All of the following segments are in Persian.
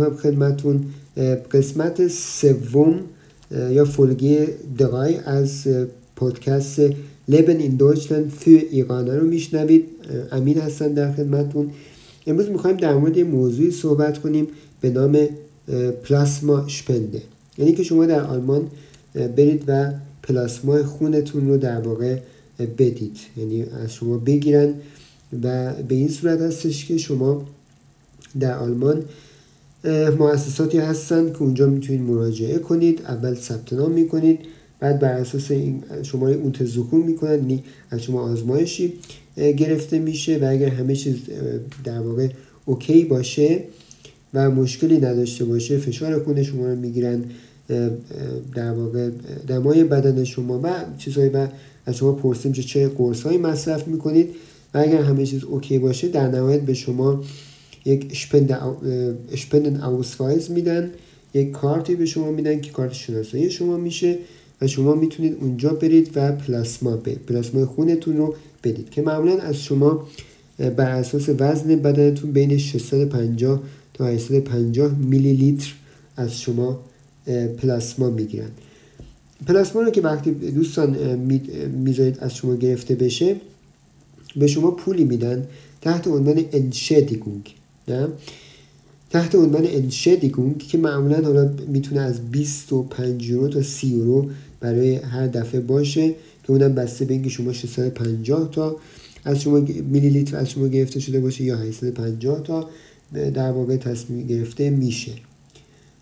می‌کنم خدمتون قسمت سوم یا فولگی دقای از پادکست لبن این دویچلند فی ایقانه رو میشنوید. امین هستن در خدمتون. امروز می‌خوایم در مورد موضوعی صحبت کنیم به نام پلاسما شپنده. یعنی که شما در آلمان برید و پلاسما خونتون رو در واقع بدید. یعنی از شما بگیرن و به این صورت هستش که شما در آلمان مؤسساتی هستن که اونجا می‌تونید مراجعه کنید اول ثبت نام می‌کنید بعد بر اساس این شماره اونتزوکون می‌کنن یعنی از شما آزمایشی گرفته میشه و اگر همه چیز در واقع اوکی باشه و مشکلی نداشته باشه فشار خون شما رو می‌گیرن در واقع دمای بدن شما و چیزهایی و از شما پرسیم چه قرص مصرف می‌کنید و اگر همه چیز اوکی باشه در نهایت به شما یک اشپندن اوسفایز میدن یک کارتی به شما میدن که کارت شناسایی شما میشه و شما می‌تونید اونجا برید و پلاسما به پلاسما خونتون رو بدید. که معمولا از شما بر اساس وزن بدنتون بین 650 تا 850 میلی لیتر از شما پلاسما می‌گیرن. پلاسما رو که وقتی دوستان می‌ذارید از شما گرفته بشه به شما پولی میدن تحت عنوان انشدیگونگ نه تحت عنوان انشدیگونگ که معمولا حالا می‌تونه از 25 یورو تا 30 یورو برای هر دفعه باشه که اونم بسته به اینکه شما 650 تا از شما میلی لیتر از شما گرفته شده باشه یا 850 تا در واقع تصمیم گرفته میشه.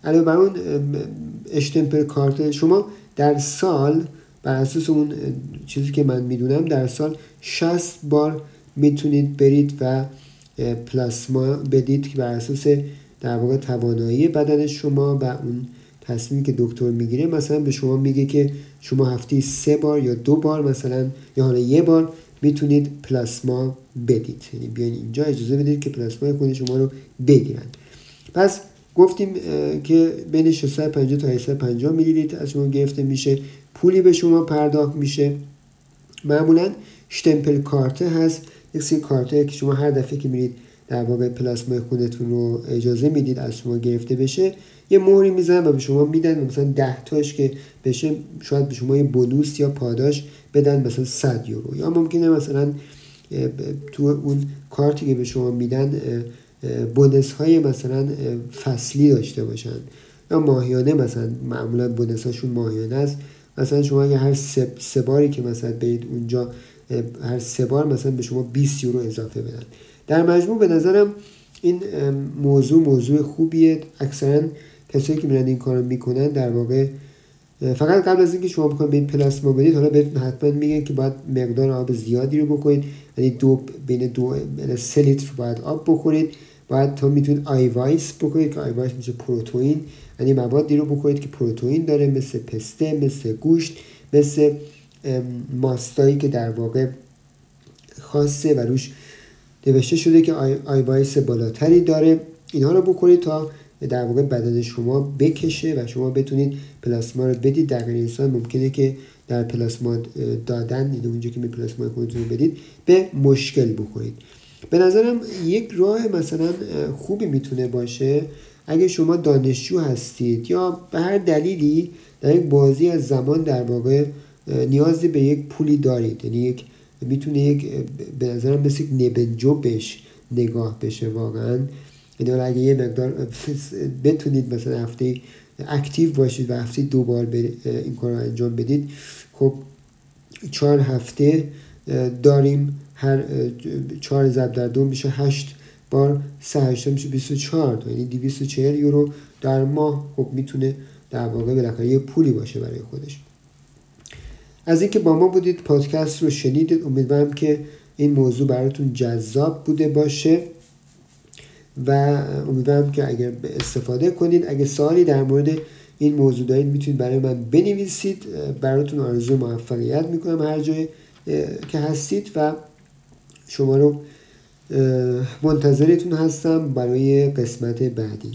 علاوه بر اون اشتمپل کارت شما در سال بر اساس اون چیزی که من می‌دونم در سال 60 بار می‌تونید برید و پلاسما بدید که بر اساس در واقع توانایی بدن شما و اون تصمیمی که دکتر می‌گیره مثلا به شما میگه که شما هفته سه بار یا دو بار مثلا یا حالا یه بار می‌تونید پلاسما بدید. یعنی بیاین اینجا اجازه بدید که پلاسما خود شما رو بگیرن. پس گفتیم که بین 650 تا 850 میلی لیتر از شما گرفته میشه. پولی به شما پرداخت میشه. معمولا شتمپل کارته هست. یک سری کارته که شما هر دفعه که میرید در واقع پلاسما خونتون رو اجازه می‌دید از شما گرفته بشه یه مهری می‌زنن و به شما میدن مثلا 10 تاش که بشه شاید به شما یه بونوس یا پاداش بدن مثلا 100 یورو. یا ممکنه مثلا تو اون کارتی که به شما میدن بونس های مثلا فصلی داشته باشن. یا ماهیانه مثلا معمولا بونس هاشون ماهیانه است. مثلا شما اگه هر سه, باری که مثلا برید اونجا هر سه بار مثلا به شما 20 یورو اضافه بدن. در مجموع به نظرم این موضوع موضوع خوبیه. اکثرا کسایی که میرن این کارو می‌کنن در واقع فقط قبل از اینکه شما بخواید به پلاسما بدید حالا بهتون حتما میگن که باید مقدار آب زیادی رو بکنید. یعنی دو بین دو سه لیتر باید آب بخورید. باید تا می‌تونید Eiweiß بکنید که Eiweiß میشه پروتئین. یعنی موادی رو بکنید که پروتئین داره مثل پسته مثل گوشت مثل ماستایی که در واقع خاصه و روش نوشته شده که آیوایس بالاتری داره اینها رو بکنید تا در واقع بدن شما بکشه و شما بتونید پلاسما رو بدید. در غیر انسان ممکنه که در پلاسما دادن یعنی اونجا که می پلاسما خودتون بدید به مشکل بخورید. به نظرم یک راه مثلا خوبی می‌تونه باشه اگه شما دانشجو هستید یا به هر دلیلی در یک بازی از زمان در واقع نیازی به یک پولی دارید. یعنی یک می‌تونه یک به نظرم مثل یک نبنجو بش نگاه بشه واقعا. یعنی اگه یه مقدار بتونید مثلا هفته اکتیو باشید و هفته دو بار این کار رو انجام بدید خب چهار هفته داریم هر چهار ضرب در دو میشه هشت بار سه هشته میشه 24 یعنی 240 یورو در ماه. خب می‌تونه در واقع بالاخره یه پولی باشه برای خودش. از اینکه با ما بودید پادکست رو شنیدید امیدوارم که این موضوع براتون جذاب بوده باشه و امیدوارم که اگر استفاده کنید اگه سوالی در مورد این موضوع دارید می‌تونید برای من بنویسید. براتون آرزو موفقیت می‌کنم هر جای که هستید و شما رو منتظرتون هستم برای قسمت بعدی.